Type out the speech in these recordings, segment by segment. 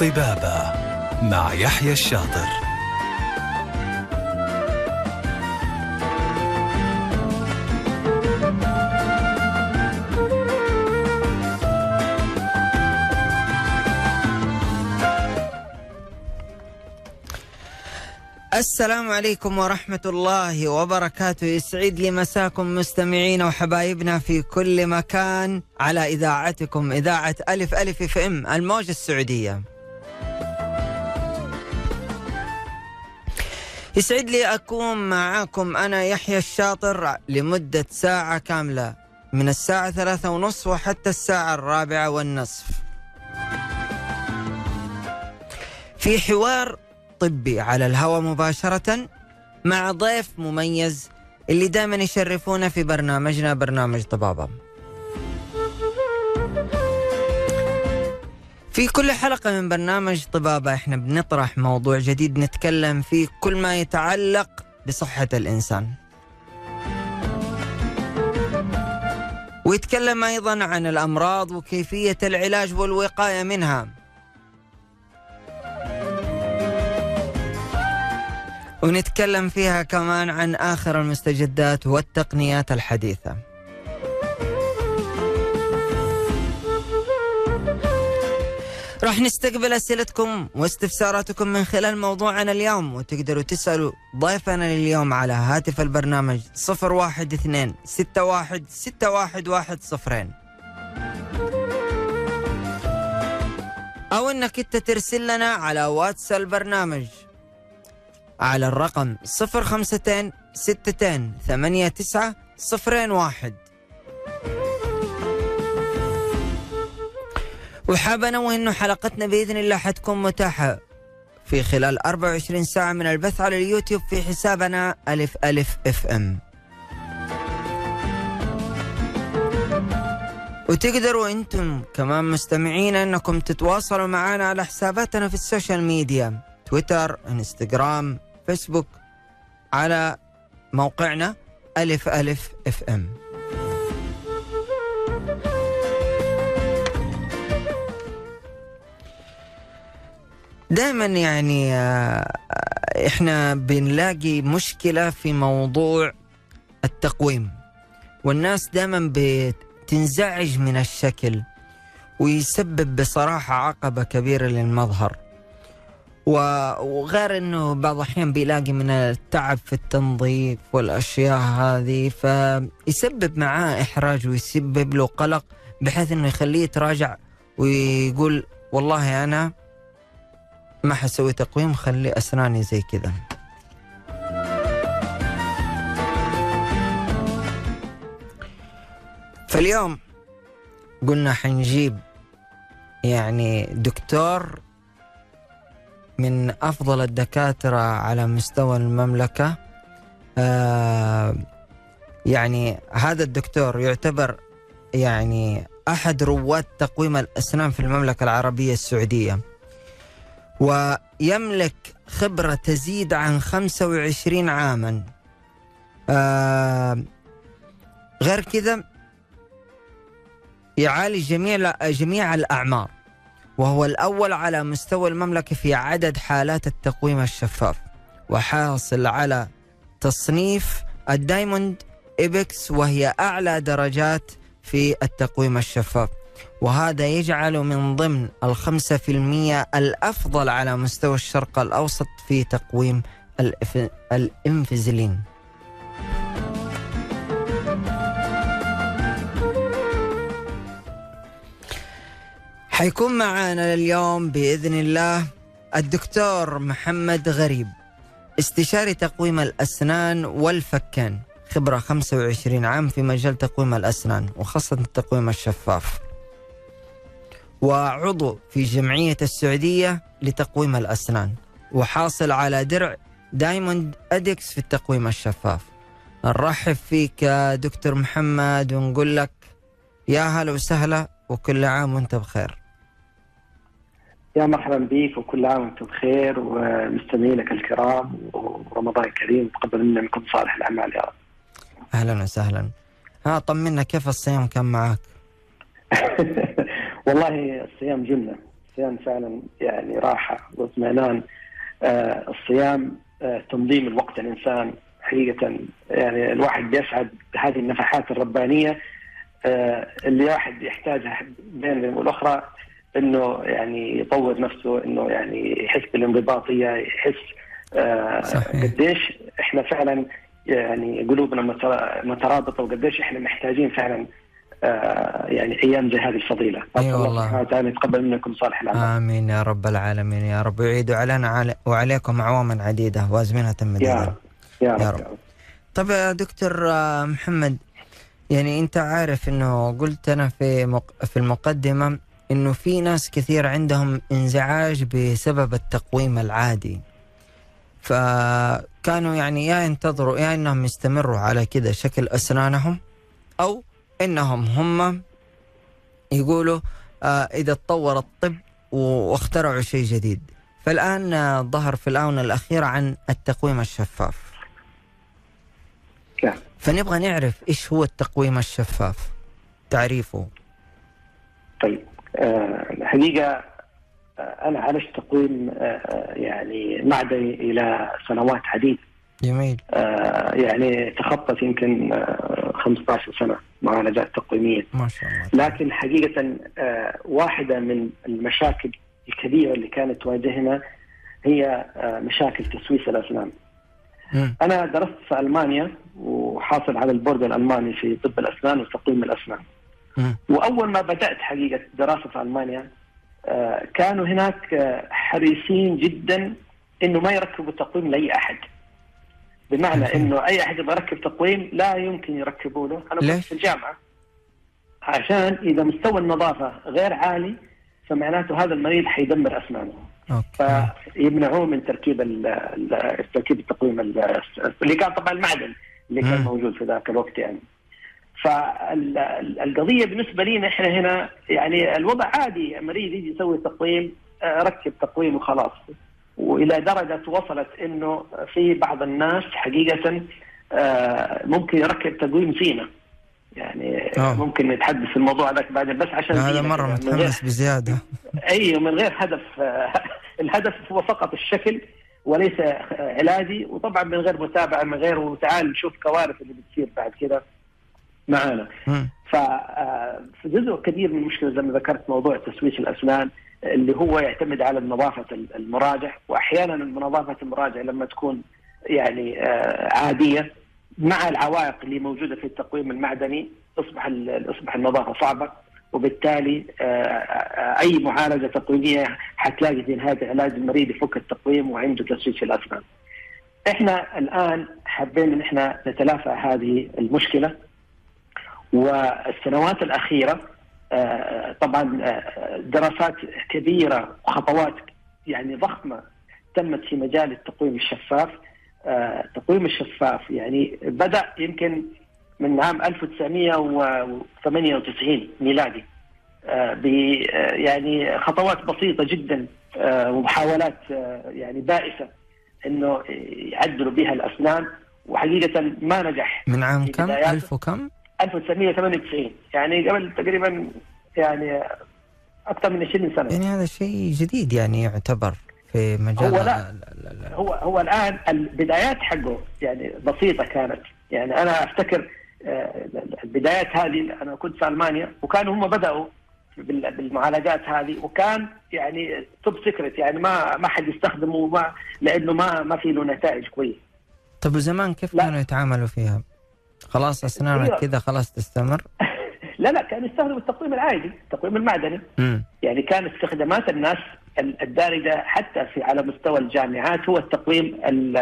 طبابة مع يحيى الشاطر. السلام عليكم ورحمة الله وبركاته. يسعد لي مساكم مستمعين وحبايبنا في كل مكان على إذاعتكم إذاعة ألف ألف في إم الموجة السعودية. يسعد لي أكون معاكم أنا يحيى الشاطر لمدة ساعة كاملة من الساعة ثلاثة ونصف وحتى الساعة الرابعة والنصف. في حوار طبي على الهواء مباشرة مع ضيف مميز اللي دائما يشرفونا في برنامجنا برنامج طبابة. في كل حلقة من برنامج طبابة إحنا بنطرح موضوع جديد نتكلم فيه كل ما يتعلق بصحة الإنسان. ويتكلم أيضا عن الأمراض وكيفية العلاج والوقاية منها. ونتكلم فيها كمان عن آخر المستجدات والتقنيات الحديثة. راح نستقبل أسئلتكم واستفساراتكم من خلال موضوعنا اليوم وتقدروا تسألوا ضيفنا لليوم على هاتف البرنامج 012 61 611 أو أنك أنت ترسل لنا على واتس البرنامج على الرقم 052 62 89 صفرين واحد. وحاب انوه انه حلقتنا بإذن الله حتكون متاحة. في خلال 24 ساعة من البث على اليوتيوب في حسابنا ألف ألف إف إم. وتقدروا أنتم كمان مستمعين إنكم تتواصلوا معنا على حساباتنا في ال social media. تويتر إنستغرام فيسبوك على موقعنا ألف ألف إف إم. دائما يعني آه، إحنا بنلاقي مشكلة في موضوع التقويم. والناس دائما بتنزعج من الشكل ويسبب بصراحة عقبة كبيرة للمظهر. وغير إنه بعض الأحيان بيلاقي من التعب في التنظيف والأشياء هذه فيسبب معاه إحراج ويسبب له قلق بحيث إنه يخليه يتراجع ويقول والله أنا ما حسوي تقويم؟ خلي أسناني زي كذا. فاليوم قلنا حنجيب يعني دكتور من أفضل الدكاترة على مستوى المملكة. آه يعني هذا الدكتور يعتبر يعني أحد رواد تقويم الأسنان في المملكة العربية السعودية. ويملك خبرة تزيد عن 25 عاما. آه غير كذا يعالج جميع جميع الأعمار وهو الأول على مستوى المملكة في عدد حالات التقويم الشفاف وحاصل على تصنيف الدايموند إبكس وهي أعلى درجات في التقويم الشفاف. وهذا يجعله من ضمن الخمسة في المية الأفضل على مستوى الشرق الأوسط في تقويم الإنفزلين حيكون معنا اليوم بإذن الله الدكتور محمد غريب استشاري تقويم الأسنان والفكان خبرة 25 عام في مجال تقويم الأسنان وخاصة التقويم الشفاف. وعضو في جمعية السعودية لتقويم الأسنان وحاصل على درع دايموند ادكس في التقويم الشفاف نرحب فيك دكتور محمد ونقول لك يا هلا وسهلا وكل عام وأنت بخير يا مرحبا بك وكل عام وأنتم بخير ومستمعينك الكرام ورمضان كريم تقبل منا منكم صالح الأعمال يا رب. أهلا وسهلا. ها طمنا كيف الصيام كان معك؟ والله الصيام جنة. الصيام فعلا يعني راحة واطمئنان. آه، الصيام آه، تنظيم الوقت الانسان حقيقة. يعني الواحد بيسعد بهذه النفحات الربانية آه، اللي الواحد يحتاجها بين والأخرى إنه يعني يطور نفسه إنه يعني يحس بالانضباطية يحس آه، صحيح. قديش إحنا فعلا يعني قلوبنا مترا- مترابطة وقديش إحنا محتاجين فعلا يعني أيام زي هذه الفضيلة. أي الله والله. سبحانه وتعالى يتقبل منكم صالح الأعمال. آمين يا رب العالمين يا رب يعيد علينا علي وعليكم أعواما عديدة وأزمنة يا مديدة رب يا رب, يا يا رب. طب يا دكتور آه، محمد يعني أنت عارف أنه قلت أنا في مق... في المقدمة أنه في ناس كثير عندهم انزعاج بسبب التقويم العادي فكانوا يعني يا ينتظروا يا أنهم يستمروا على كذا شكل أسنانهم أو أنهم هم يقولوا آه إذا تطور الطب واخترعوا شيء جديد. فالآن آه، ظهر في الآونة الأخيرة عن التقويم الشفاف. نعم. فنبغى نعرف إيش هو التقويم الشفاف؟ تعريفه. طيب الحقيقة آه، أنا عالجت تقويم يعني معدني إلى سنوات عديده جميل آه، يعني تخطت يمكن آه، 15 سنة معالجات تقويميه ما شاء الله لكن حقيقة آه، واحدة من المشاكل الكبيرة اللي كانت تواجهنا هي آه، مشاكل تسويس الأسنان. مم. أنا درست في ألمانيا وحاصل على البورد الألماني في طب الأسنان وتقويم الأسنان. مم. وأول ما بدأت حقيقة دراسة في ألمانيا آه، كانوا هناك آه، حريصين جدا إنه ما يركبوا تقويم لأي أحد. بمعنى. إنه أي أحد يبغى يركب تقويم لا يمكن يركبوا له، أنا كنت ليش؟ في الجامعة عشان إذا مستوى النظافة غير عالي فمعناته هذا المريض حيدمر أسنانه. أوكي فيمنعوه من تركيب تركيب التقويم ال- اللي كان طبعا المعدن اللي كان. موجود في ذاك الوقت يعني. فالقضيه بالنسبة لنا إحنا هنا يعني الوضع عادي مريض يجي يسوي تقويم آه، ركب تقويم وخلاص وإلى درجة وصلت إنه في بعض الناس حقيقة آه، ممكن يركب تقويم زينة يعني آه. ممكن نتحدث الموضوع ذاك بعدين بس عشان هذا غير- متحمس بزيادة أي من غير هدف الهدف هو فقط الشكل وليس علاجي وطبعا من غير متابعة من غير وتعال نشوف كوارث اللي بتصير بعد كده معانا. فجزء كبير من المشكلة زي ما ذكرت موضوع تسويس الأسنان اللي هو يعتمد على نظافه المراجع وأحيانا نظافه المراجع لما تكون يعني آه، عادية مع العوائق اللي موجودة في التقويم المعدني تصبح ال- تصبح النظافه صعبة وبالتالي آه، آه، أي معالجة تقويمية حتلاقي في نهايه العلاج المريض يفك التقويم وعنده تسويس في الأسنان. إحنا الآن حابين إن إحنا نتلافى هذه المشكلة والسنوات الأخيرة طبعا آه، دراسات كبيرة وخطوات يعني ضخمة تمت في مجال التقويم الشفاف آه، التقويم الشفاف يعني بدأ يمكن من عام 1998 ميلادي آه، ب آه، يعني خطوات بسيطة جدا آه، ومحاولات آه، يعني بائسة إنه يعدلوا بها الأسنان وحقيقة ما نجح من عام كم؟ بداياته. ألف وكم؟ 1998 يعني قبل تقريبا يعني أكثر من 20 سنة يعني هذا شيء جديد يعني يعتبر في مجال هو لا. هو هو الآن البدايات حقه يعني بسيطة كانت يعني أنا أفتكر آه، البدايات هذه أنا كنت في ألمانيا وكانوا هم بدأوا بال- بالمعالجات هذه وكان يعني توب سيكريت يعني ما ما حد يستخدمه ما لأنه ما ما في له نتائج كويسه طب وزمان كيف. كانوا يتعاملوا فيها؟ خلاص أسنانك أيوة. كذا خلاص تستمر؟ لا لا كانوا يستخدموا التقويم العادي التقويم المعدني مم. يعني كان استخدامات الناس ال- الدارجة حتى في على مستوى الجامعات هو التقويم ال-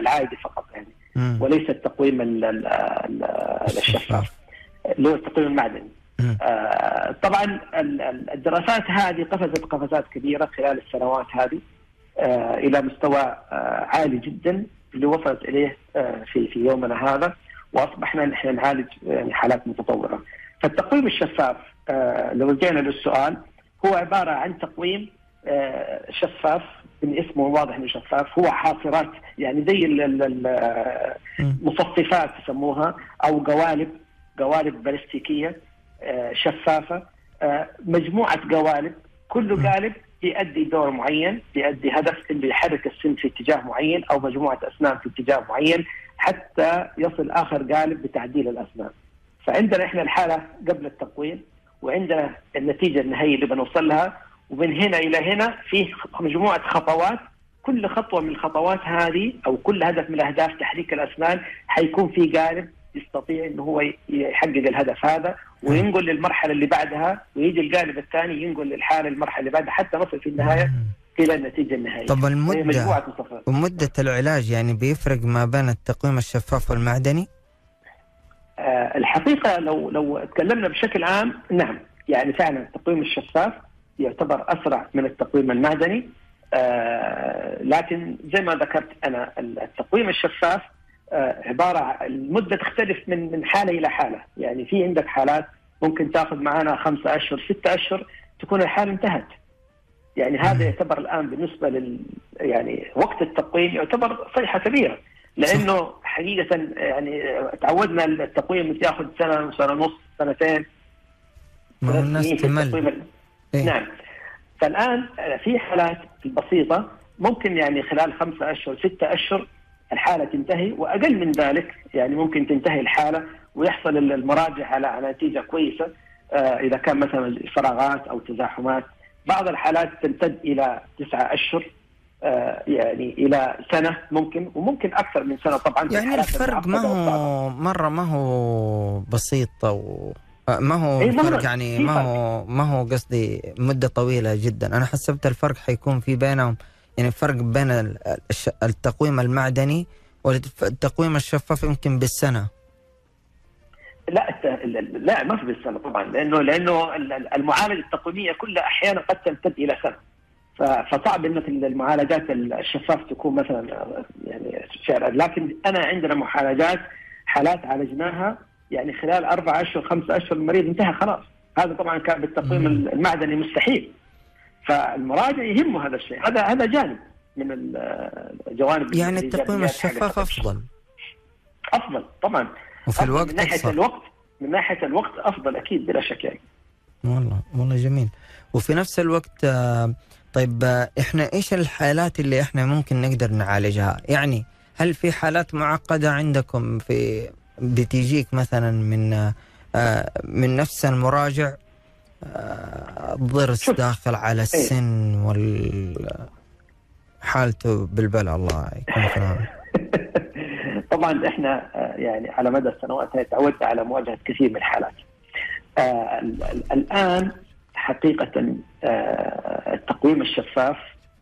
العادي فقط يعني مم. وليس التقويم ال- ال- ال- الشفاف اللي هو التقويم المعدني. آه، طبعا ال- ال- الدراسات هذه قفزت قفزات كبيرة خلال السنوات هذه آه، إلى مستوى آه، عالي جدا اللي وصلت إليه آه، في في يومنا هذا وأصبحنا نحن نعالج يعني حالات متطورة. فالتقويم الشفاف آه، لو رجعنا للسؤال هو عبارة عن تقويم آه، شفاف من اسمه واضح إنه شفاف هو حاصرات يعني زي ال- ال- ال- مم. مصففات يسموها أو قوالب قوالب بلاستيكيه آه، شفافة مجموعة قوالب كل قالب بيؤدي دور معين بيؤدي هدف انه يحرك السن في اتجاه معين أو مجموعة أسنان في اتجاه معين حتى يصل آخر قالب بتعديل الأسنان. فعندنا إحنا الحالة قبل التقويم وعندنا النتيجة النهائية اللي بنوصل لها ومن هنا إلى هنا في مجموعة خطوات كل خطوة من الخطوات هذه أو كل هدف من اهداف تحريك الأسنان حيكون في قالب يستطيع إنه هو يحقق الهدف هذا وينقل للمرحلة اللي بعدها ويجي القالب الثاني ينقل للحالة المرحلة اللي بعدها حتى نصل في النهاية إلى النتيجة النهائية. طب المدة ومدة العلاج يعني بيفرق ما بين التقويم الشفاف والمعدني؟ آه الحقيقة لو لو تكلمنا بشكل عام نعم. يعني فعلا التقويم الشفاف يعتبر أسرع من التقويم المعدني. آه لكن زي ما ذكرت أنا التقويم الشفاف آه عبارة المدة تختلف من من حالة إلى حالة، يعني في عندك حالات ممكن تأخذ معنا خمسة أشهر ستة أشهر تكون الحالة انتهت. يعني هذا يعتبر الآن بالنسبة لل يعني وقت التقويم يعتبر صيحة كبيرة. لأنه حقيقة يعني تعودنا التقويم ياخذ سنة وسنة ونص سنتين. ما الناس تمل. إيه؟ نعم. فالآن في حالات البسيطه ممكن يعني خلال خمسة أشهر ستة أشهر الحالة تنتهي وأقل من ذلك يعني ممكن تنتهي الحالة ويحصل المراجع على على نتيجة كويسة آه إذا كان مثلا فراغات أو تزاحمات. بعض الحالات تمتد إلى تسعة أشهر. يعني إلى سنة ممكن وممكن أكثر من سنة طبعا يعني الفرق ما هو مرة ما هو بسيط أو ما هو إيه الفرق يعني ما هو ما هو قصدي مدة طويلة جدا. أنا حسبت الفرق حيكون في بينهم يعني فرق بين التقويم المعدني والتقويم الشفاف يمكن بالسنة. لا لا ما في بالسنة طبعا لأنه لأنه المعالجة التقويمية كلها أحيانا قد تمتد إلى سنة. فصعب إنك المعالجات الشفاف تكون مثلا يعني سعر. لكن أنا عندنا معالجات حالات عالجناها يعني خلال أربع أشهر خمس أشهر المريض انتهى خلاص. هذا طبعا كان بالتقويم المعدني مستحيل. فالمراجع يهمه هذا الشيء. هذا هذا جانب من الجوانب يعني التقويم الشفاف أفضل. أفضل طبعا. وفي الوقت من ناحية. الوقت من ناحية الوقت أفضل أكيد بلا شك يعني. والله والله جميل. وفي نفس الوقت طيب إحنا إيش الحالات اللي إحنا ممكن نقدر نعالجها؟ يعني هل في حالات معقدة عندكم في بتيجيك مثلا من من نفس المراجع؟ ضرس داخل على السن وال حالته بالبلع الله يكون في طبعا إحنا يعني على مدى السنوات تعودنا على مواجهة كثير من الحالات. آه الآن حقيقة آه التقويم الشفاف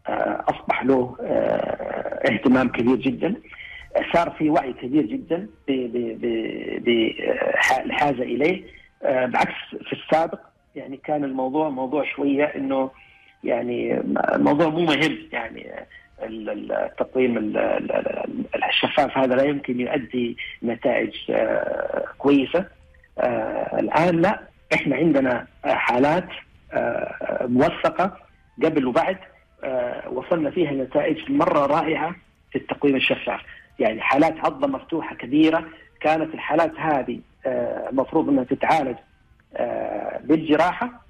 آه أصبح له اهتمام كبير جدا. صار في وعي كبير جدا بالحاجة إليه. بعكس في السابق يعني كان الموضوع موضوع شوية إنه يعني الموضوع مو مهم. يعني التقويم الشفاف هذا لا يمكن يؤدي نتائج كويسة. الآن لا. إحنا عندنا حالات موثقة قبل وبعد وصلنا فيها نتائج مرة رائعة في التقويم الشفاف. يعني حالات عضة مفتوحة كبيرة كانت الحالات هذه المفروض إنها تتعالج بالجراحة.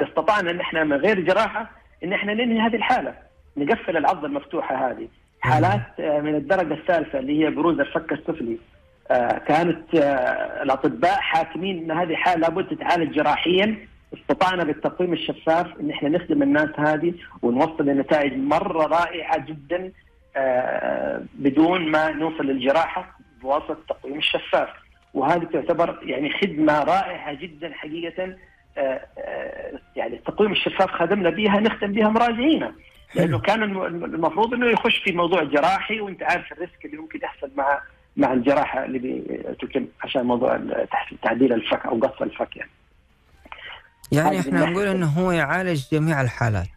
استطعنا إن إحنا من غير جراحة إن إحنا ننهي هذه الحالة نقفل العضة المفتوحة هذه. حالات من الدرجة الثالثة اللي هي بروز الفك السفلي. كانت الأطباء حاكمين إن هذه حالة لابد تتعالج جراحيا. استطعنا بالتقويم الشفاف إن إحنا نخدم الناس هذه ونوصل لنتائج مرة رائعة جدا بدون ما نوصل للجراحة بواسطة التقويم الشفاف. وهذه تعتبر يعني خدمة رائعة جدا حقيقة يعني التقويم الشفاف خدمنا بها نخدم بها مراجعينا. لأنه كان المفروض إنه يخش في موضوع جراحي وأنت عارف الريسك اللي ممكن يحصل مع مع الجراحه اللي بتتم عشان موضوع تعديل الفك أو قص الفك يعني. يعني إحنا نقول إنه هو يعالج جميع الحالات.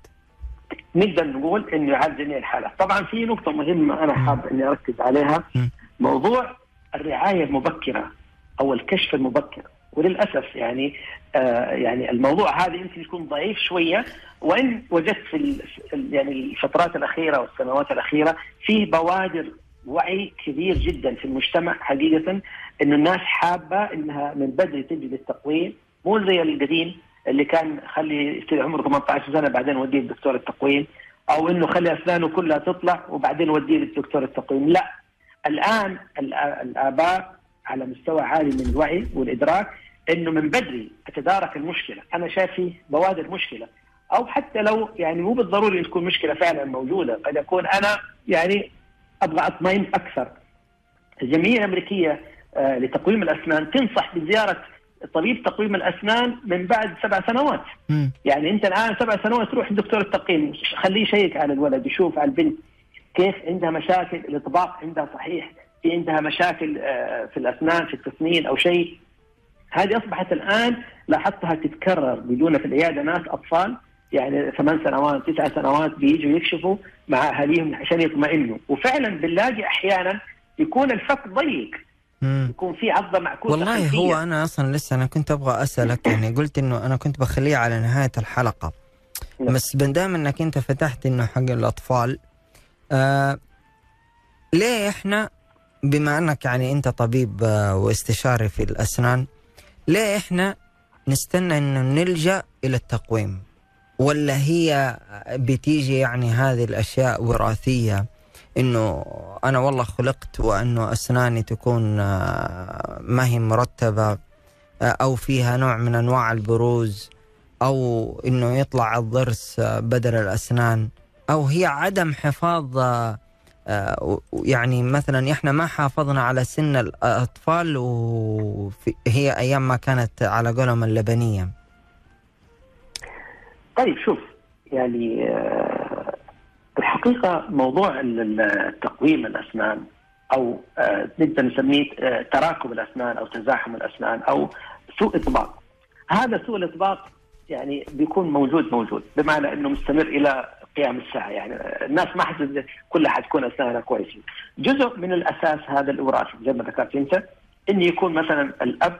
نقدر نقول إنه يعالج جميع الحالات، طبعا في نقطة مهمة أنا حاب إني أركز عليها. موضوع الرعاية المبكرة أو الكشف المبكر. وللأسف يعني آه يعني الموضوع هذا يمكن يكون ضعيف شوية. وإن وجدت في يعني الفترات الأخيرة والسنوات الأخيرة في بوادر وعي كبير جدا في المجتمع حقيقة إنه الناس حابة إنها من بدري تجي للتقويم مو زي القديم اللي كان خلي يصير عمره 18 سنة بعدين وديه لدكتور التقويم أو إنه خلي أسنانه كلها تطلع وبعدين وديه للدكتور التقويم. لا الآن الآباء على مستوى عالي من الوعي والإدراك إنه من بدري أتدارك المشكلة، أنا شايف فيه بوادر مشكلة أو حتى لو يعني مو بالضروري تكون مشكلة فعلا موجودة، قد يكون أنا يعني أبغى اطمئن أكثر. الجمعية الأمريكية آه، لتقويم الأسنان تنصح بزيارة طبيب تقويم الأسنان من بعد سبع سنوات. م. يعني أنت الآن سبع سنوات تروح لدكتور التقييم خليه يشيك على الولد يشوف على البنت كيف عندها مشاكل الإطباق عندها صحيح في عندها مشاكل آه، في الأسنان في التسنين أو شيء هذه أصبحت الآن لاحظتها تتكرر بيجونا في العيادة ناس أطفال يعني ثمان سنوات تسع سنوات بيجوا يكشفوا مع أهاليهم عشان يطمئنوا. وفعلا بنلاقي أحيانا يكون الفك ضيق. يكون في عضة معكوسة والله خلفية. هو أنا أصلا لسه أنا كنت أبغى أسألك يعني قلت إنه أنا كنت بخليه على نهاية الحلقة. نعم. بس دام إنك أنت فتحت إنه حق الأطفال آه ليه إحنا بما إنك يعني أنت طبيب آه، واستشاري في الأسنان ليه إحنا نستنى إنه نلجأ إلى التقويم؟ ولا هي بتيجي يعني هذه الأشياء وراثية إنه أنا والله خلقت وإنه أسناني تكون آه، ما هي مرتبة آه، أو فيها نوع من أنواع البروز أو إنه يطلع الضرس بدل الأسنان أو هي عدم حفاظ يعني مثلا إحنا ما حافظنا على سن الأطفال وهي أيام ما كانت على قولهم اللبنية. طيب شوف يعني آه، الحقيقة موضوع تقويم الأسنان أو آه، نقدر نسميه آه، تراكم الأسنان أو تزاحم الأسنان أو سوء إطباق هذا سوء الإطباق يعني بيكون موجود موجود بمعنى إنه مستمر إلى قيام الساعة يعني الناس ما حد كلها حتكون أسنانها كويسة. جزء من الأساس هذا الوراثي زي ما ذكرت أنت انه يكون مثلا الأب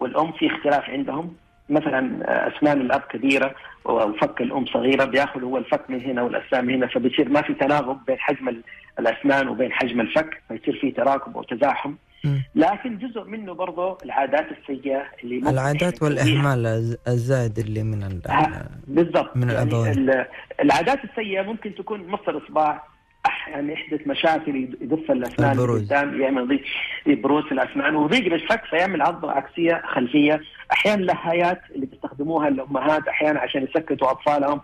والأم في اختلاف عندهم مثلا أسنان الأب كبيرة وفك الأم صغيرة بياخذ هو الفك من هنا والأسنان من هنا فبيصير ما في تناغم بين حجم الأسنان وبين حجم الفك فيصير في تراكم أو تزاحم. لكن جزء منه برضه العادات السيئة اللي ممكن العادات والإهمال الزائد اللي من بالضبط. من يعني الأبوين. العادات السيئة ممكن تكون مص الاصبع يعني يحدث مشاكل يدف الأسنان قدام يعمل بروز في الأسنان وضيق للفك فيعمل عضله عكسية خلفية. أحيانا اللهايات اللي بيستخدموها الأمهات أحيانا عشان يسكتوا أطفالهم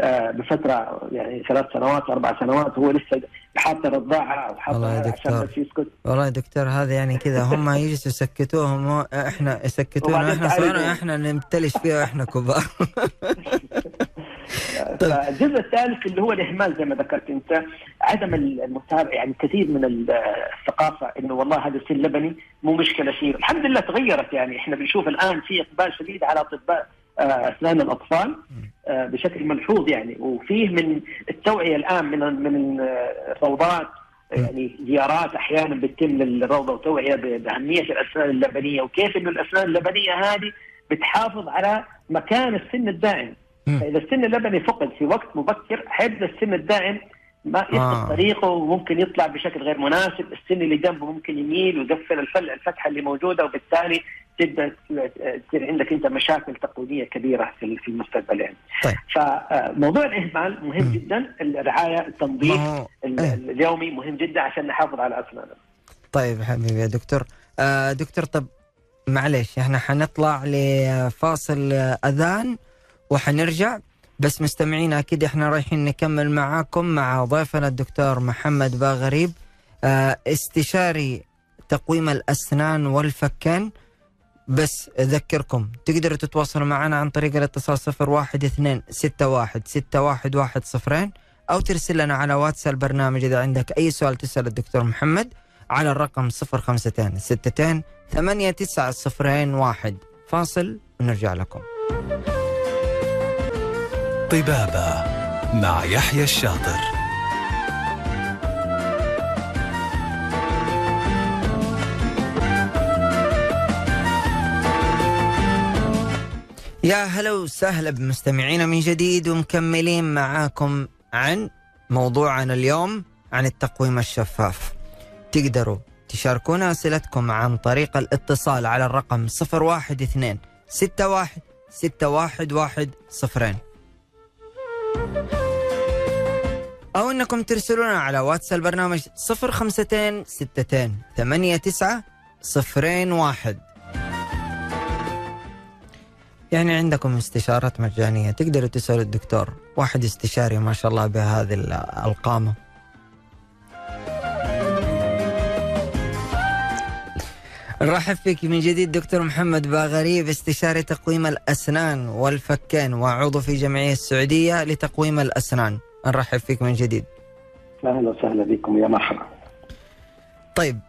آه، بفترة يعني ثلاث سنوات أربع سنوات هو لسه حاط رضاعه أو حاط عشان بس يسكت. والله يا دكتور هذا يعني كذا. هم يجلسوا يسكتوهم إحنا يسكتونا إحنا صغار إحنا نمتلش فيها وإحنا كبار. طيب. الجزء الثالث اللي هو الإهمال زي ما ذكرت أنت عدم المتابعة يعني كثير من الثقافة إنه والله هذا السن لبني مو مشكلة فيه الحمد لله تغيرت يعني إحنا بنشوف الآن في إقبال شديد على أطباء أسنان الأطفال آه، بشكل ملحوظ يعني. وفيه من التوعية الآن من من الروضات يعني زيارات أحيانا بتتم للروضة وتوعية بأهمية الأسنان اللبنية وكيف إنه الأسنان اللبنية هذه بتحافظ على مكان السن الدائم. فإذا السن اللبني فقد في وقت مبكر حيبدا السن الدائم ما يفقد آه. طريقه وممكن يطلع بشكل غير مناسب، السن اللي جنبه ممكن يميل ويقفل الفل الفتحة اللي موجودة وبالتالي تبدأ تصير عندك أنت مشاكل تقويميه كبيرة في في المستقبل يعني. طيب. فموضوع الإهمال مهم م. جدا، الرعاية التنظيف إيه. اليومي مهم جدا عشان نحافظ على أسناننا. طيب حبيبي يا دكتور. آه دكتور طب معلش إحنا حنطلع لفاصل أذان وحنرجع بس مستمعين أكيد إحنا رايحين نكمل معاكم مع ضيفنا الدكتور محمد باغريب آه، استشاري تقويم الأسنان والفكين. بس أذكركم تقدروا تتواصلوا معنا عن طريق الاتصال صفر واحد اثنين ستة واحد ستة واحد واحد صفرين أو ترسل لنا على واتس البرنامج إذا عندك أي سؤال تسأل الدكتور محمد على الرقم صفر خمستين ستتين ثمانية تسعة صفرين واحد. فاصل ونرجع لكم. طبابة مع يحيى الشاطر. يا هلا وسهلا بمستمعينا من جديد ومكملين معاكم عن موضوعنا اليوم عن التقويم الشفاف. تقدروا تشاركونا أسئلتكم عن طريق الاتصال على الرقم 012 61 6110 أو أنكم ترسلونا على واتس البرنامج 052 62 89 صفرين واحد. يعني عندكم استشارات مجانية تقدروا تسألوا الدكتور. واحد استشاري ما شاء الله بهذه القامة نرحب فيك من جديد دكتور محمد باغريب استشاري تقويم الأسنان والفكين وعضو في جمعية السعودية لتقويم الأسنان. نرحب فيك من جديد. أهلا وسهلا بكم يا مرحبا. طيب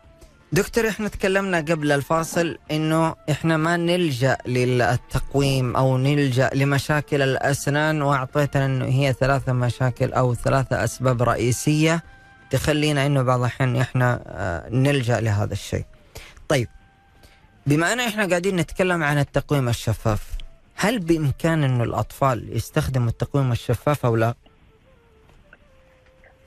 دكتور إحنا تكلمنا قبل الفاصل إنه إحنا ما نلجأ للتقويم أو نلجأ لمشاكل الأسنان وأعطيتنا إنه هي ثلاثة مشاكل أو ثلاثة أسباب رئيسية تخلينا إنه بعض الاحيان إحنا آه، نلجأ لهذا الشيء. طيب بما أن إحنا قاعدين نتكلم عن التقويم الشفاف هل بإمكان انه الأطفال يستخدموا التقويم الشفاف أو لا؟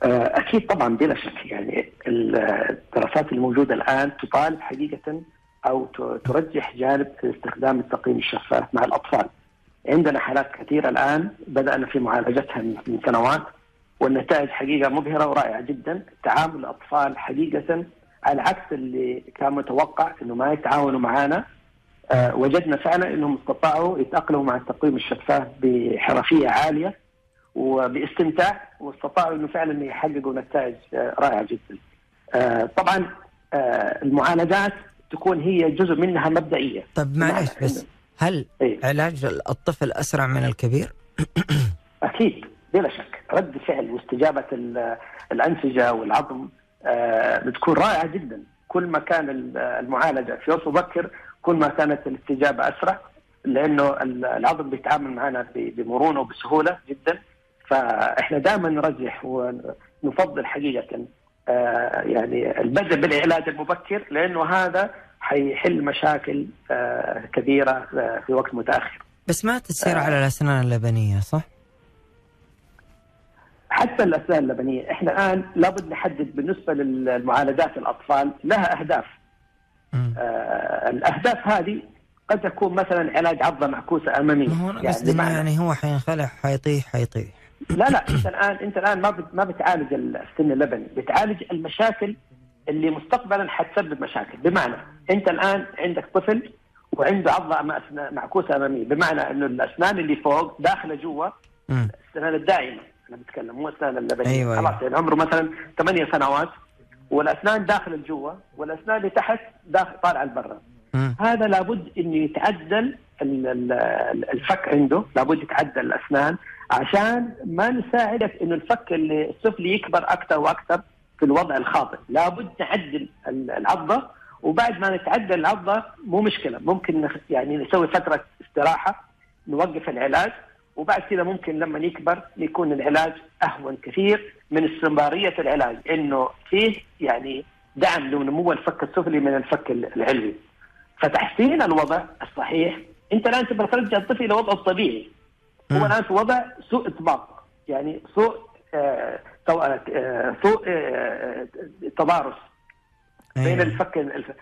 آه، أكيد طبعا بلا شك يعني الدراسات الموجودة الآن تطالب حقيقة أو ترجح جانب استخدام التقييم الشفاف مع الأطفال. عندنا حالات كثيرة الآن بدأنا في معالجتها من سنوات والنتائج حقيقة مبهرة ورائعة جدا، تعامل الأطفال حقيقة على عكس اللي كان متوقع إنه ما يتعاونوا معنا أه وجدنا فعلا إنهم استطاعوا يتأقلموا مع التقويم الشفاف بحرفية عالية وباستمتاع واستطاعوا إنه فعلا يحققوا نتائج آه، رائعة جدا. آه، طبعا آه، المعالجات تكون هي جزء منها مبدئية. طب معلش بس هل إيه؟ علاج الطفل أسرع من الكبير؟ أكيد بلا شك رد فعل واستجابة الأنسجة والعظم بتكون رائعة جدا كل ما كان المعالجة في وقت مبكر كل ما كانت الاستجابة أسرع لأنه العظم بيتعامل معنا بمرونة وبسهولة جدا فإحنا دائما نرجح ونفضل حقيقة آه، يعني البدء بالعلاج المبكر لأنه هذا حيحل مشاكل آه، كبيرة آه، في وقت متأخر. بس ما تسير على الأسنان اللبنية صح؟ حتى الأسنان اللبنية. إحنا الآن لابد نحدد بالنسبة للمعالجات الأطفال لها أهداف. آه الأهداف هذه قد تكون مثلا علاج عضله معكوسة أمامية. ما هو يعني, يعني هو حينخلع حيطيح حيطيح. لا لا أنت الان أنت الآن ما ما بتعالج السن اللبني بتعالج المشاكل اللي مستقبلا حتسبب مشاكل. بمعنى أنت الآن عندك طفل وعنده عضله معكوسة أمامية. بمعنى إنه الأسنان اللي فوق داخلة جوا الاسنان الدائمة. أنا بتكلم مو الاسنان اللبنية. أيوة خلاص يعني عمره مثلا ثمانية سنوات والأسنان داخل جوا والأسنان اللي تحت داخل طالعه لبرا. هذا لابد انه يتعدل الفك عنده لابد يتعدل الأسنان عشان ما نساعدك إنه الفك اللي السفلي يكبر أكثر وأكثر في الوضع الخاطئ، لابد نعدل العضة وبعد ما نتعدل العضة مو مشكلة. ممكن يعني نسوي فترة استراحة نوقف العلاج وبعد كذا ممكن لما يكبر يكون العلاج أهون كثير من استمرارية العلاج إنه فيه يعني دعم لنمو الفك السفلي من الفك العلوي. فتحسين الوضع الصحيح أنت الآن تبغى ترجع الطفل إلى وضعه الطبيعي هو الآن في وضع سوء إطباق يعني سوء آه, آه، سوء آه تضارس بين أيوة. الفك الف...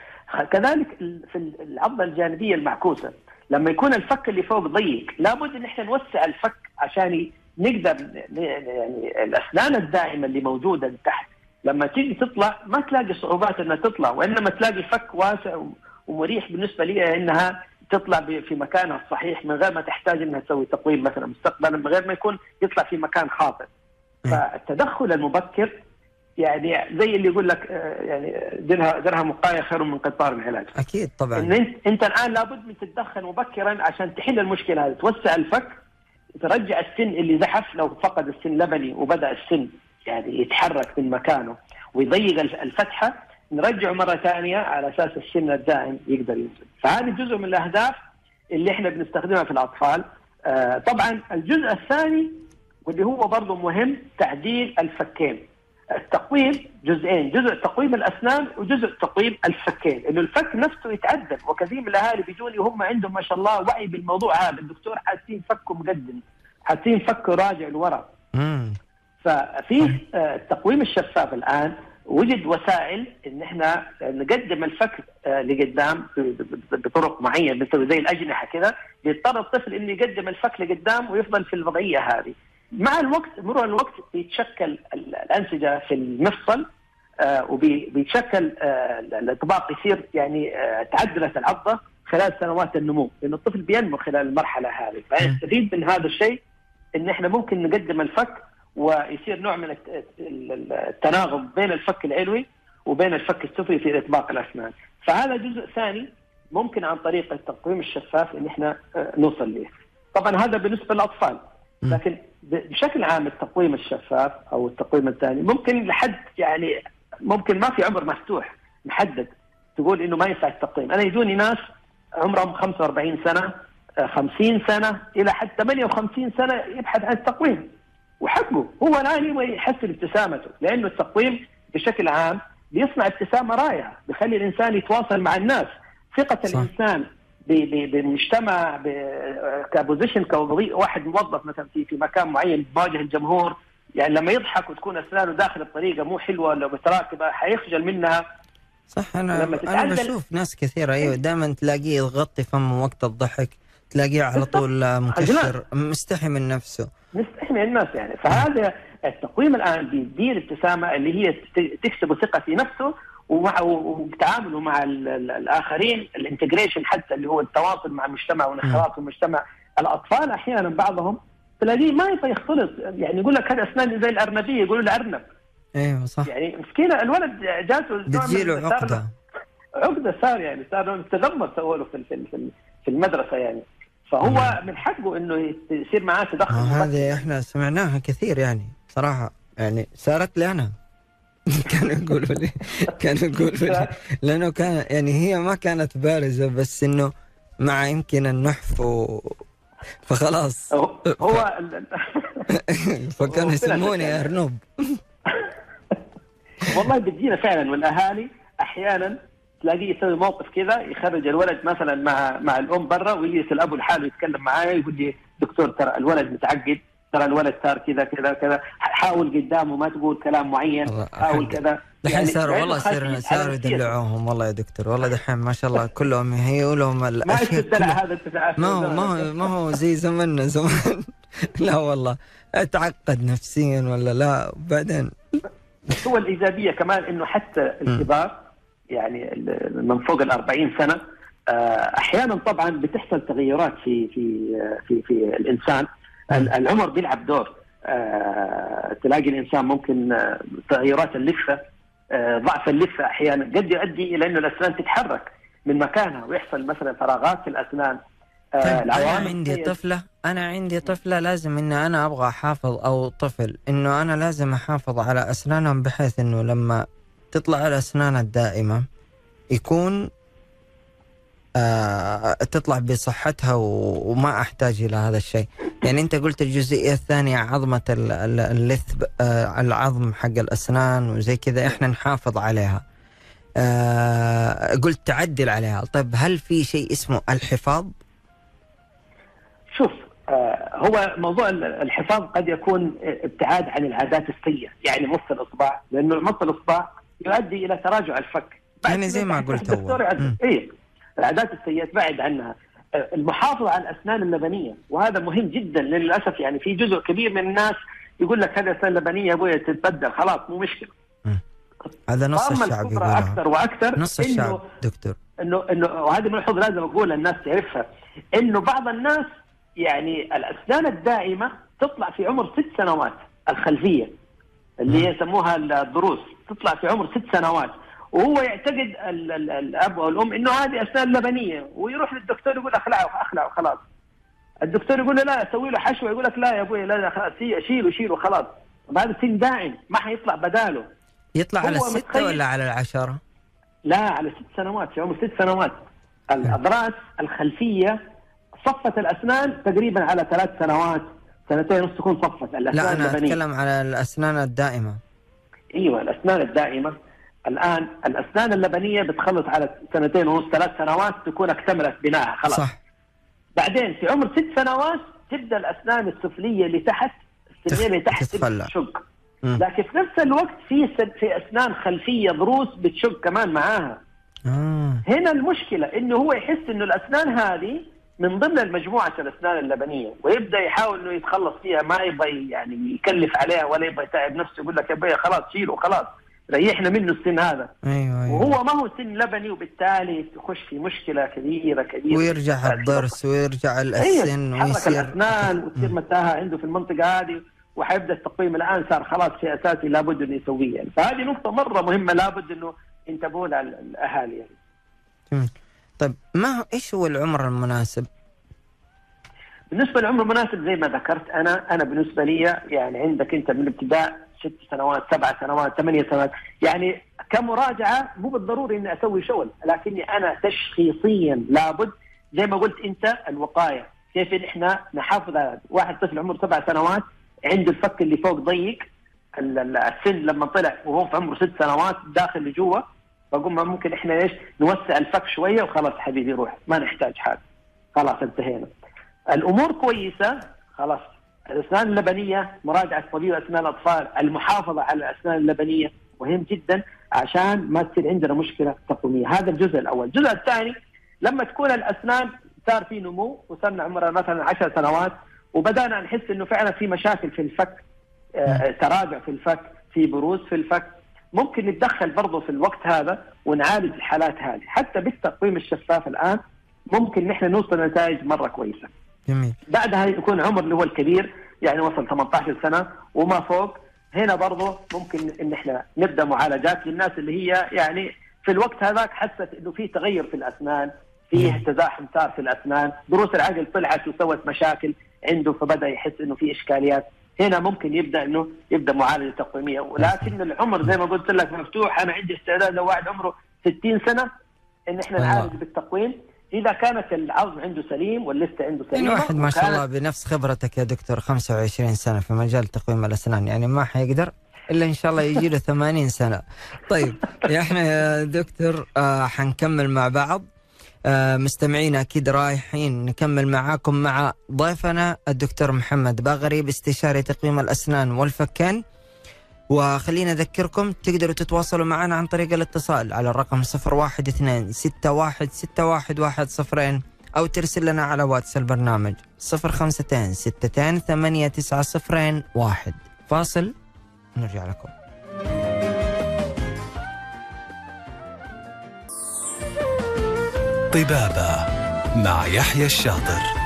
كذلك في العضلة الجانبية المعكوسة لما يكون الفك اللي فوق ضيق لابد إن إحنا نوسع الفك عشان نقدر يعني الأسنان الدائمة اللي موجودة تحت لما تيجي تطلع ما تلاقي صعوبات إنها تطلع وإنما تلاقي فك واسع ومريح بالنسبة لي إنها تطلع في مكانها الصحيح من غير ما تحتاج إنها تسوي تقويم مثلا مستقبلا من غير ما يكون يطلع في مكان خاطئ. فالتدخل المبكر يعني زي اللي يقول لك آه، يعني درهم وقاية خير من قطار العلاج. أكيد طبعا. إن انت أنت الآن لابد من تتدخل مبكرا عشان تحل المشكلة هذه، توسع الفك ترجع السن اللي زحف لو فقد السن لبني وبدأ السن يعني يتحرك من مكانه ويضيق الفتحة نرجعه مرة ثانية على أساس السن الدائم يقدر ينزل فهذه جزء من الأهداف اللي إحنا بنستخدمها في الأطفال آه طبعا الجزء الثاني واللي هو برضه مهم تعديل الفكين التقويم جزئين جزء تقويم الأسنان وجزء تقويم الفكين إنه الفك نفسه يتعدل وكثير من الأهالي بيجوني وهم عندهم ما شاء الله وعي بالموضوع هذا. الدكتور حاسين فكه مقدم. حاسين فكه راجع لورا. ففي التقويم آه، الشفاف الآن وجد وسائل إن إحنا نقدم الفك آه، لقدام بطرق معينة بتسوي زي الأجنحة كذا. بيضطر الطفل إنه يقدم الفك لقدام ويفضل في الوضعية هذه. مع الوقت مرور الوقت بيتشكل ال- الأنسجة في المفصل آه، وبيتشكل آه، الاطباق يصير يعني آه، تعدلت العضة خلال سنوات النمو لأن الطفل بينمو خلال المرحلة هذه. فيستفيد من هذا الشيء إن إحنا ممكن نقدم الفك ويصير نوع من الت- ال- التناغم بين الفك العلوي وبين الفك السفلي في إطباق الأسنان. فهذا جزء ثاني ممكن عن طريق التقويم الشفاف إن إحنا آه، نوصل له طبعا هذا بالنسبة للأطفال. لكن بشكل عام التقويم الشفاف أو التقويم الثاني ممكن لحد يعني ممكن ما في عمر مفتوح محدد تقول إنه ما ينفع التقويم. أنا يجوني ناس عمرهم 45 سنة آه، 50 سنة إلى حد 58 سنة يبحث عن التقويم وحقه. هو الآن يبغى يحسن ابتسامته لأنه التقويم بشكل عام بيصنع ابتسامة رائعة بيخلي الإنسان يتواصل مع الناس. ثقة صح. الإنسان ب- ب- بالمجتمع ب- كبوزيشن كوظيفه واحد موظف مثلا في في مكان معين بواجه الجمهور. يعني لما يضحك وتكون أسنانه داخل بطريقه مو حلوة ولا متراكبة حيخجل منها. صح أنا لما أنا بشوف ناس كثيرة أيوه دائما تلاقيه يغطي فمه وقت الضحك تلاقيه على. طول مكشر مستحي من نفسه. نستحي من الناس يعني. فهذا التقويم الآن بيديه الابتسامه اللي هي ت- تكسب ثقة في نفسه ومع وتعامله مع ال- ال- الآخرين الانتجريشن حتى اللي هو التواصل مع المجتمع والانخراط في المجتمع الأطفال أحيانا بعضهم تلاقيه ما يختلط. يعني يقول لك هذا أسنان زي الأرنبية يقولوا له أرنب. أيوه صح. يعني مسكينة الولد جاته بتجيله عقدة. عقدة صار يعني صار تذمر سووا له في في المدرسة يعني. فهو من حقه إنه يصير معاه تدخل آه،. هذه إحنا سمعناها كثير يعني صراحة يعني صارت لي أنا. كانوا يقولوا لي كانوا يقولوا لي. لأنه كان يعني هي ما كانت بارزة بس إنه مع يمكن النحف و... فخلاص. هو فكانوا يسموني. ارنب والله بتجينا فعلا والأهالي أحيانا تلاقيه يسوي موقف كذا يخرج الولد مثلا مع مع الأم برا ويجلس الأب لحاله يتكلم معايا يقول لي دكتور ترى الولد متعقد. ترى الولد صار كذا كذا كذا. حاول قدامه ما تقول كلام معين حاول كذا. دحين يعني صاروا والله صار صاروا. يدلعوهم. والله يا دكتور والله دحين ما شاء الله كلهم يهيئوا لهم ما الاشياء كلها. هذا ما هو ما هو ما هو زي زماننا زمان. لا والله. أتعقد نفسيا ولا لا؟ وبعدين هو الإيجابية كمان إنه حتى الكبار يعني من فوق ال 40 سنة آه، أحيانا طبعا بتحصل تغيرات في في في في الإنسان. ال- العمر بيلعب دور. آه، تلاقي الإنسان ممكن آه، تغيرات اللثه آه، ضعف اللثه أحيانا. قد يؤدي إلى إنه الأسنان تتحرك من مكانها ويحصل مثلا فراغات في الأسنان. طيب أنا عندي طفلة أنا عندي طفلة لازم إنه أنا أبغى أحافظ أو طفل إنه أنا لازم أحافظ على أسنانهم بحيث إنه لما تطلع الأسنان الدائمة يكون آه تطلع بصحتها وما أحتاج إلى هذا الشيء. يعني انت قلت الجزئية الثانية عظمة ال- ال- اللث آه العظم حق الأسنان وزي كذا إحنا نحافظ عليها. آه قلت تعدل عليها. طيب هل في شيء اسمه الحفاظ؟ شوف آه، هو موضوع ال- الحفاظ قد يكون ابتعاد عن العادات السيئة يعني مص الإصبع لأنه مص الإصبع يؤدي إلى تراجع الفك. يعني زي ما قلت. يعد- إيه العادات السيئة تبعد عنها. المحافظة على الأسنان اللبنية وهذا مهم جدا للأسف. يعني في جزء كبير من الناس يقول لك هذه اسنان لبنيه يا أبوي تتبدل خلاص مو مشكلة. هذا نص الشعب يقولها. أكثر وأكثر نص إنه- الشعب دكتور. إنه إنه وهذه ملحوظه لازم اقولها الناس تعرفها. إنه بعض الناس يعني الأسنان الدائمة تطلع في عمر ست سنوات الخلفية اللي يسموها الضروس تطلع في عمر ست سنوات. وهو يعتقد ال ال الأب أو الام إنه هذه أسنان لبنية ويروح للدكتور يقول اخلعه اخلعه خلاص. الدكتور يقول له لا سوي له حشوة يقول لك لا يا أبوي لا لا خلاص شيله شيله خلاص. طب هذا سن دائم ما حيطلع بداله. يطلع على الستة ولا على العشرة؟ لا على ست سنوات في عمر ست سنوات. الأضراس الخلفية صفت الأسنان تقريبا على ثلاث سنوات سنتين ونص تكون صفت. الأسنان لا أنا اللبنية. أتكلم على الأسنان الدائمة. أيوه الأسنان الدائمة. الآن الأسنان اللبنية بتخلص على سنتين ونص ثلاث سنوات تكون اكتملت بناءها خلاص صح بعدين في عمر ست سنوات تبدأ الأسنان السفلية اللي تحت السنيه اللي تحت. تشق. لكن في نفس الوقت في في أسنان خلفية ضروس بتشق كمان معاها آه. هنا المشكلة إنه هو يحس إنه الأسنان هذه من ضمن المجموعة الأسنان اللبنية ويبدأ يحاول إنه يتخلص فيها ما يبغى يعني يكلف عليها ولا يبغى يتعب نفسه يقول لك يا خلاص شيله خلاص ريحنا منه السن هذا. أيوه أيوه. وهو ما هو سن لبني وبالتالي تخش في مشكلة كبيرة كبيرة. ويرجع الضرس ويرجع السن أيوة، ويصير. الأسنان وتصير متاهه عنده في المنطقة هذه. وحيبدأ التقويم الآن صار خلاص شيء أساسي لابد إنه يسويه يعني. فهذه نقطة مرة مهمة لابد إنه ينتبهوا لها الأهالي يعني. جميل. طيب ما هو إيش هو العمر المناسب؟ بالنسبة للعمر المناسب زي ما ذكرت أنا أنا بالنسبة لي يعني عندك أنت من ابتداء ست سنوات سبع سنوات ثمانية سنوات. يعني كمراجعة مو بالضروري إني أسوي شغل لكني أنا تشخيصيا لابد زي ما قلت أنت الوقاية. كيف إن إحنا نحافظ على واحد طفل عمره سبع سنوات عنده الفك اللي فوق ضيق ال- ال- السن لما طلع وهو في عمره ست سنوات داخل لجوا فقلنا ممكن إحنا إيش نوسع الفك شوية وخلاص حبيبي روح ما نحتاج حاجة. خلاص انتهينا. الأمور كويسة خلاص الأسنان اللبنية مراجعة طبيب أسنان الأطفال المحافظة على الأسنان اللبنية مهم جدا عشان ما تصير عندنا مشكلة تقويميه هذا الجزء الأول. الجزء الثاني لما تكون الأسنان صار في نمو وصلنا عمرنا مثلا 10 سنوات وبدأنا نحس إنه فعلا في مشاكل في الفك آه، تراجع في الفك في بروز في الفك. ممكن نتدخل برضه في الوقت هذا ونعالج الحالات هذه. حتى بالتقويم الشفاف الآن ممكن نحن نوصل لنتائج مرة كويسة. جميل. بعدها يكون عمر اللي هو الكبير يعني وصل 18 سنة وما فوق. هنا برضه ممكن إن إحنا نبدأ معالجات للناس اللي هي يعني في الوقت هذاك حست إنه في تغير في الأسنان فيه تزاحم صار في الأسنان ضروس العقل طلعت وسوت مشاكل عنده فبدأ يحس إنه في إشكاليات. هنا ممكن يبدأ إنه يبدأ معالجة تقويمية. ولكن العمر زي ما قلت لك مفتوح. أنا عندي استعداد لو واحد عمره 60 سنة إن إحنا. نعالج بالتقويم. إذا كانت العظم عنده سليم واللسته عنده يعني سليمه واحد ما شاء الله بنفس خبرتك يا دكتور 25 سنة في مجال تقويم الأسنان يعني ما حيقدر إلا إن شاء الله يجي له 80 سنة. طيب يا إحنا يا دكتور آه حنكمل مع بعض. آه مستمعين أكيد رايحين نكمل معاكم مع ضيفنا الدكتور محمد باغري باستشاري تقويم الأسنان والفكان. وخلينا أذكركم تقدروا تتواصلوا معنا عن طريق الاتصال على الرقم 012 61 61 صفرين أو ترسل لنا على واتس البرنامج 052 62 8 9 صفرين واحد. فاصل نرجع لكم. طبابة مع يحيى الشاطر.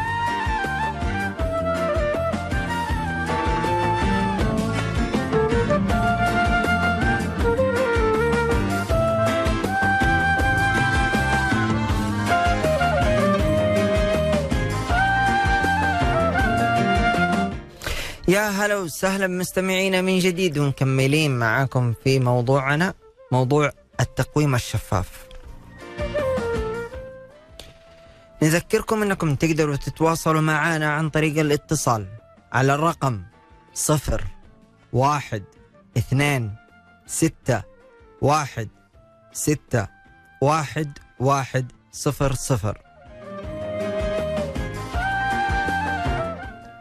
يا هلا وسهلا مستمعينا من جديد ومكملين معاكم في موضوعنا موضوع التقويم الشفاف. نذكركم إنكم تقدروا تتواصلوا معنا عن طريق الاتصال على الرقم صفر واحد اثنين ستة واحد ستة واحد واحد صفر صفر.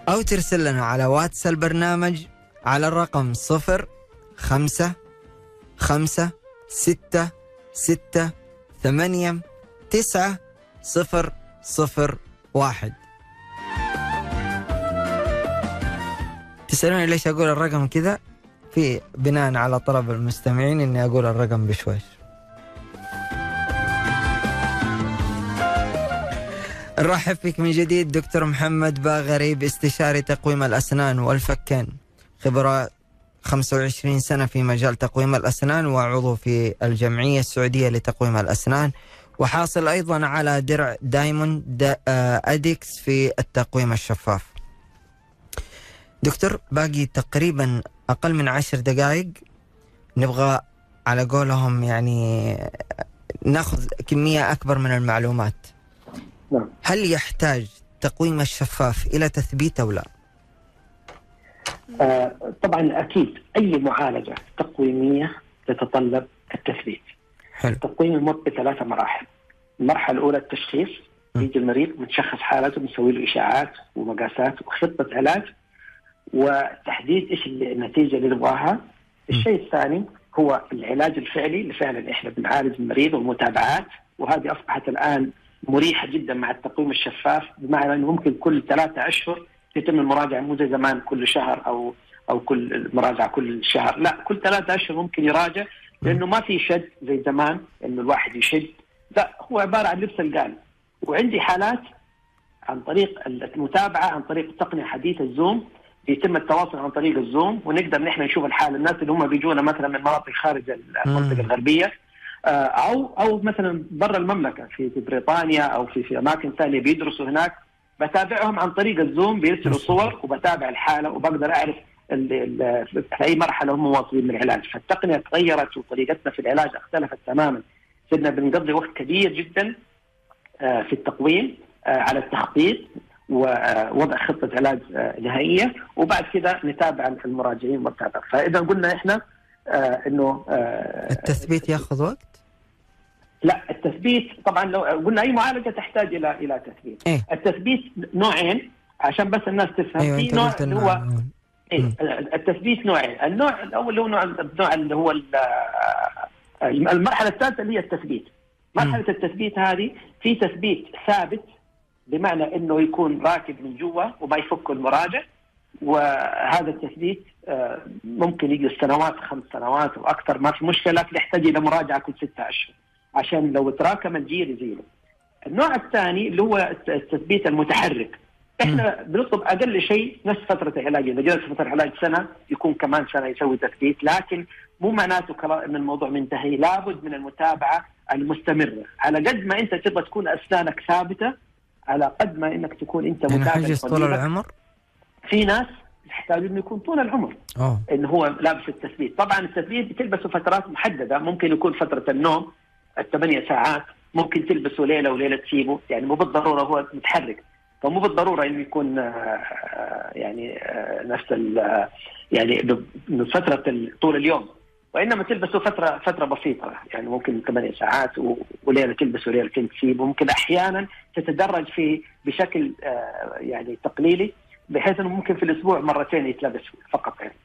أو ترسل لنا على واتس البرنامج على الرقم صفر خمسة خمسة ستة ستة ثمانية تسعة صفر صفر واحد. تسألوني ليش أقول الرقم كذا؟ في بناء على طلب المستمعين إني أقول الرقم بشويش. نرحب فيك من جديد دكتور محمد باغري استشاري تقويم الأسنان والفكين خبرة 25 سنة في مجال تقويم الأسنان وعضو في الجمعية السعودية لتقويم الأسنان. وحاصل أيضا على درع diamond دا آه، أديكس في التقويم الشفاف. دكتور باغري تقريبا أقل من عشر دقائق. نبغى على قولهم يعني ناخذ كمية أكبر من المعلومات. نعم. هل يحتاج تقويم الشفاف إلى تثبيت أو لا؟ آه، طبعا أكيد أي معالجة تقويمية تتطلب التثبيت. حلو التقويم يمر بثلاث مراحل. المرحلة الأولى التشخيص. يجي المريض بنشخص حالته بنسوي له إشاعات ومقاسات وخطة علاج وتحديد إيش النتيجة اللي نبغاها الشيء الثاني هو العلاج الفعلي اللي فعلا إحنا بنعالج المريض والمتابعات وهذه أصبحت الآن مريحة جدا مع التقويم الشفاف بمعنى إنه ممكن كل ثلاثة أشهر يتم المراجعة مو زي زمان كل شهر أو أو كل مراجعة كل شهر. لا كل ثلاثة أشهر ممكن يراجع لأنه ما في شد زي زمان إنه الواحد يشد. لا هو عبارة عن لبس القال. وعندي حالات عن طريق المتابعة عن طريق التقنيه حديثة الزوم يتم التواصل عن طريق الزوم ونقدر نحن نشوف الحالة. الناس اللي هم بيجونا مثلا من مناطق خارج المنطقة الغربية أو أو مثلا برا المملكة في في بريطانيا أو في في أماكن ثانية بيدرسوا هناك. بتابعهم عن طريق الزوم بيرسلوا صور وبتابع الحالة وبقدر أعرف في أي مرحلة هم واصلين من العلاج، فالتقنية تغيرت وطريقتنا في العلاج اختلفت تماما. صرنا بنقضي وقت كبير جدا آه، في التقويم آه، على التخطيط ووضع خطة علاج آه، نهائية. وبعد كذا نتابع المراجعين والمتابعه، فإذا قلنا إحنا إنه التثبيت ياخذ وقت؟ لا التثبيت طبعا لو قلنا أي معالجة تحتاج إلى إلى تثبيت. إيه؟ التثبيت نوعين عشان بس الناس تفهم. أيوة في نوع اللي هو إيه التثبيت نوعين. النوع الأول اللي هو نوع النوع اللي هو المرحلة الثالثة اللي هي التثبيت. مرحلة التثبيت هذه في تثبيت ثابت بمعنى إنه يكون راكب من جوا وما يفك المراجع وهذا التثبيت آه، ممكن يجلس سنوات خمس سنوات وأكثر ما في مشكلة لكن يحتاج إلى مراجعة كل ستة أشهر. عشان لو تراكم الجير يزيله. النوع الثاني اللي هو التثبيت المتحرك. إحنا بنطلب أقل شيء نفس فترة العلاج. إذا جلس فترة العلاج سنة يكون كمان سنة يسوي تثبيت. لكن مو معناته إن الموضوع منتهي. لابد من المتابعة المستمرة. على قد ما أنت تبغى تكون أسنانك ثابتة على قد ما إنك تكون أنت يعني متابع طول العمر؟ في ناس يحتاج إنه يكون طول العمر. أوه. انه هو لابس التثبيت. طبعا التثبيت بتلبسه فترات محددة. ممكن يكون فترة النوم الثمانية ساعات ممكن تلبسه ليله وليلة تسيبه. يعني مو بالضرورة هو متحرك. فمو بالضرورة إنه يكون آه، يعني آه، نفس يعني فترة طول اليوم. وإنما تلبسه فترة فترة بسيطة. يعني ممكن ثمانية ساعات وليلة تلبس وليلة تسيب وممكن أحيانا تتدرج فيه بشكل آه، يعني تقليلي بحيث إنه ممكن في الأسبوع مرتين يتلبس فقط. يعني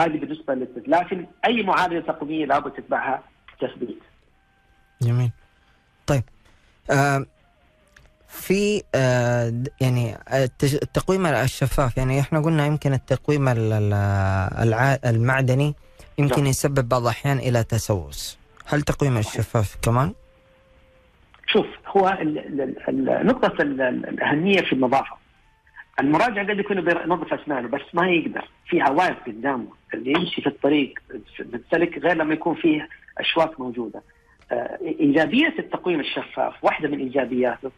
هذه بالنسبة لكن أي معالجة تقنيه لابد تتبعها تثبيت. جميل. طيب آه في آه يعني التقويم الشفاف يعني إحنا قلنا يمكن التقويم المعدني يمكن نعم. يسبب بعض الأحيان إلى تسوس. هل تقويم الشفاف كمان؟ شوف هو نقطة الأهمية في النظافة المراجع قد يكون بينظف أسنانه بس ما يقدر. في عوائق قدامه اللي يمشي في الطريق بالسلك غير لما يكون فيه أشواك موجودة. آه، إيجابية التقويم الشفاف واحدة من إيجابياته.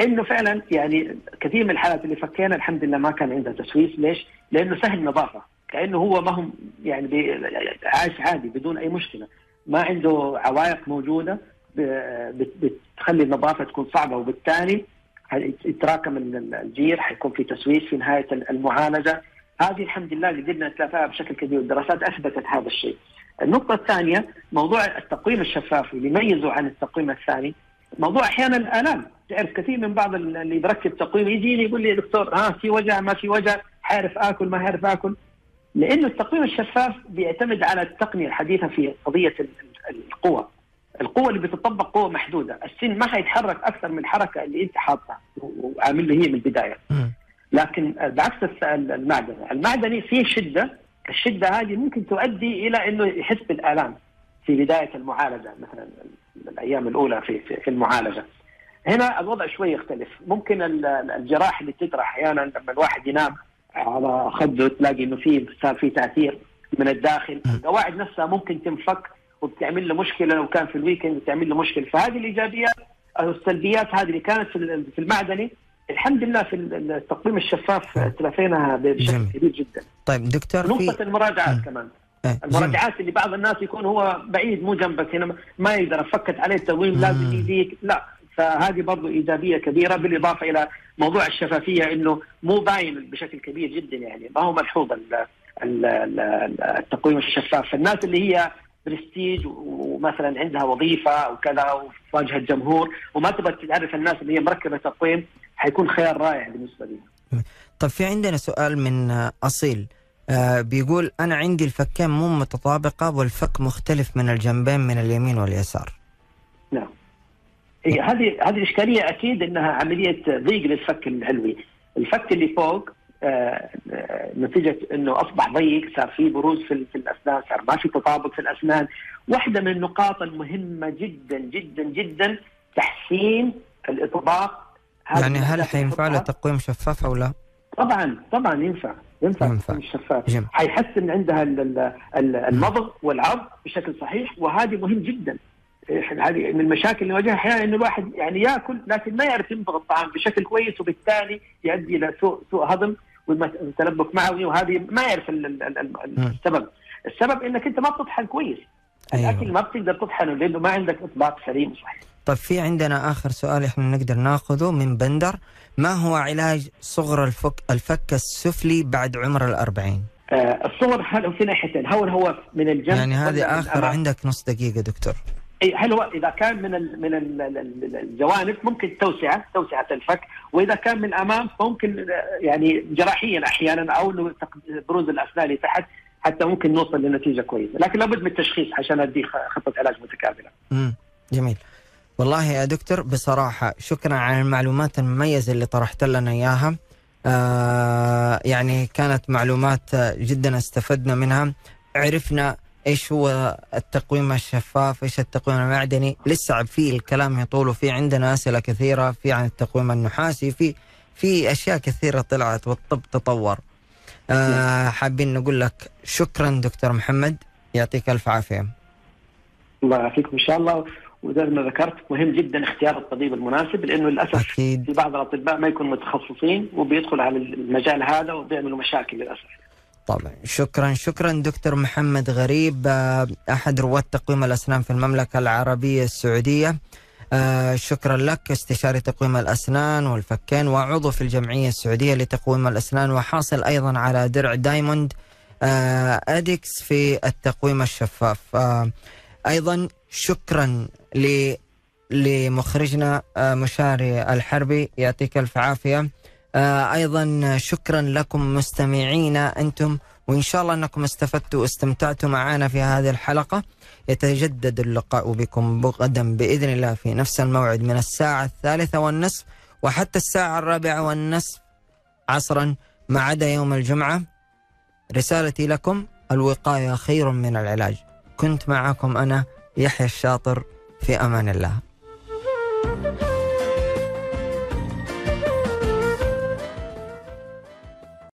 إنه فعلا يعني كثير من الحالات اللي فكينا الحمد لله ما كان عندها تسويس ليش؟ لأنه سهل نظافة. كأنه هو ما هم يعني عايش عادي بدون أي مشكلة. ما عنده عوائق موجودة بتخلي النظافة تكون صعبة. وبالتالي يتراكم الجير حيكون في تسويس في نهاية المعالجة. هذه الحمد لله قدرنا نتلافاها بشكل كبير. الدراسات أثبتت هذا الشيء. النقطة الثانية موضوع التقويم الشفاف اللي يميزه عن التقويم الثاني. موضوع أحيانا الآلام. تعرف كثير من بعض اللي بركب تقويم يجيني يقول لي يا دكتور ها في وجع ما في وجع حارف آكل ما حارف آكل. لأنه التقويم الشفاف بيعتمد على التقنية الحديثة في قضية القوى القوة. اللي بتطبق قوة محدودة. السن ما حيتحرك أكثر من الحركة اللي أنت حاطها وعامل هي من البداية. لكن بعكس المعدني. المعدني فيه شدة الشدة هذه ممكن تؤدي إلى أنه يحس بالآلام في بداية المعالجة مثلا الأيام الأولى في, في المعالجة. هنا الوضع شوي يختلف. ممكن الجراح اللي تجرح أحيانا لما الواحد ينام على خده تلاقي إنه في صار في تأثير من الداخل. القواعد نفسها ممكن تنفك وبتعمل له مشكلة لو كان في الويكند بتعمل له مشكلة. فهذه الإيجابيات أو السلبيات هذه اللي كانت في المعدني الحمد لله في التقويم الشفاف تلافيناها بشكل كبير جدا. طيب دكتور نقطة في... المراجعات م. كمان. إيه، المراجعات اللي بعض الناس يكون هو بعيد مو جنبك هنا ما يقدر فكت عليه التقويم لازم يجيك لا فهذه برضو إيجابية كبيرة بالإضافة إلى موضوع الشفافية إنه مو باين بشكل كبير جدا يعني ما هو ملحوظ التقويم الشفاف فالناس اللي هي برستيج ومثلا عندها وظيفة أو كذا وفي واجهه جمهور وما تبغى تعرف الناس اللي هي مركبة تقويم حيكون خيار رائع بالنسبة لي. طيب في عندنا سؤال من أصيل. آه بيقول أنا عندي الفكين مو متطابقة والفك مختلف من الجنبين من اليمين واليسار. نعم. هذه هذه إشكالية أكيد إنها عملية ضيق للفك العلوي، الفك اللي فوق نتيجة إنه أصبح ضيق صار في بروز في, في الأسنان صار ما في تطابق في الأسنان، واحدة من النقاط المهمة جدا جدا جدا تحسين الإطباق. يعني هل حينفع له تقويم شفاف أو لا؟ طبعا طبعا ينفع ينفع, ينفع. الشفاف. حيحسن عندها ال- ال- ال- المضغ والعض بشكل صحيح وهذه مهم جدا. هذه من المشاكل اللي نواجهها أحيانا إنه الواحد يعني يأكل لكن ما يعرف يمضغ الطعام بشكل كويس وبالتالي يؤدي إلى سوء سوء هضم. وتلبك معوي وهذه ما يعرف. السبب السبب إنك أنت ما بتطحن كويس أيوة. الأكل ما بتقدر تطحنه لأنه ما عندك اطباق سليم وصحيح طيب في عندنا آخر سؤال إحنا نقدر ناخذه من بندر ما هو علاج صغر الفك الفك السفلي بعد عمر الأربعين؟ آه الصور هل في ناحيتين هل هو من الجنب يعني هذه الأمام؟ عندك نص دقيقة دكتور هل هو إذا كان من ال من ال ال- الجوانب ممكن توسعة توسعة الفك وإذا كان من الأمام فممكن يعني جراحيا أحيانا أو بروز الأسنان اللي تحت حتى ممكن نوصل لنتيجة كويسة. لكن لابد من التشخيص عشان أدي خطة علاج متكاملة. مم. جميل. والله يا دكتور بصراحة شكرا على المعلومات المميزة اللي طرحت لنا إياها. آه يعني كانت معلومات جدا استفدنا منها. عرفنا إيش هو التقويم الشفاف؟ إيش التقويم المعدني؟ لسه في الكلام يطول وفي عندنا أسئلة كثيرة في عن التقويم النحاسي في في أشياء كثيرة طلعت والطب تطور. آه حابين نقول لك شكرا دكتور محمد. يعطيك ألف عافية. الله يعافيكم إن شاء الله. وزي ما ذكرت مهم جدا اختيار الطبيب المناسب لأنه للأسف أكيد. في بعض الأطباء ما يكونوا متخصصين وبيدخلوا على المجال هذا وبيعملوا مشاكل للأسف. طبعا. شكرا شكرا دكتور محمد غريب آه، أحد رواد تقويم الأسنان في المملكة العربية السعودية. آه، شكرا لك استشاري تقويم الأسنان والفكين وعضو في الجمعية السعودية لتقويم الأسنان وحاصل أيضا على درع دايموند آه، أديكس في التقويم الشفاف. أيضا شكرا لمخرجنا مشاري الحربي يعطيك ألف عافية. آه، أيضا شكرا لكم مستمعينا أنتم وإن شاء الله أنكم استفدتوا واستمتعتوا معنا في هذه الحلقة. يتجدد اللقاء بكم غدا بإذن الله في نفس الموعد من الساعة الثالثة والنصف وحتى الساعة الرابعة والنصف عصرا ما عدا يوم الجمعة. رسالتي لكم الوقاية خير من العلاج. كنت معكم أنا يحيى الشاطر في أمان الله.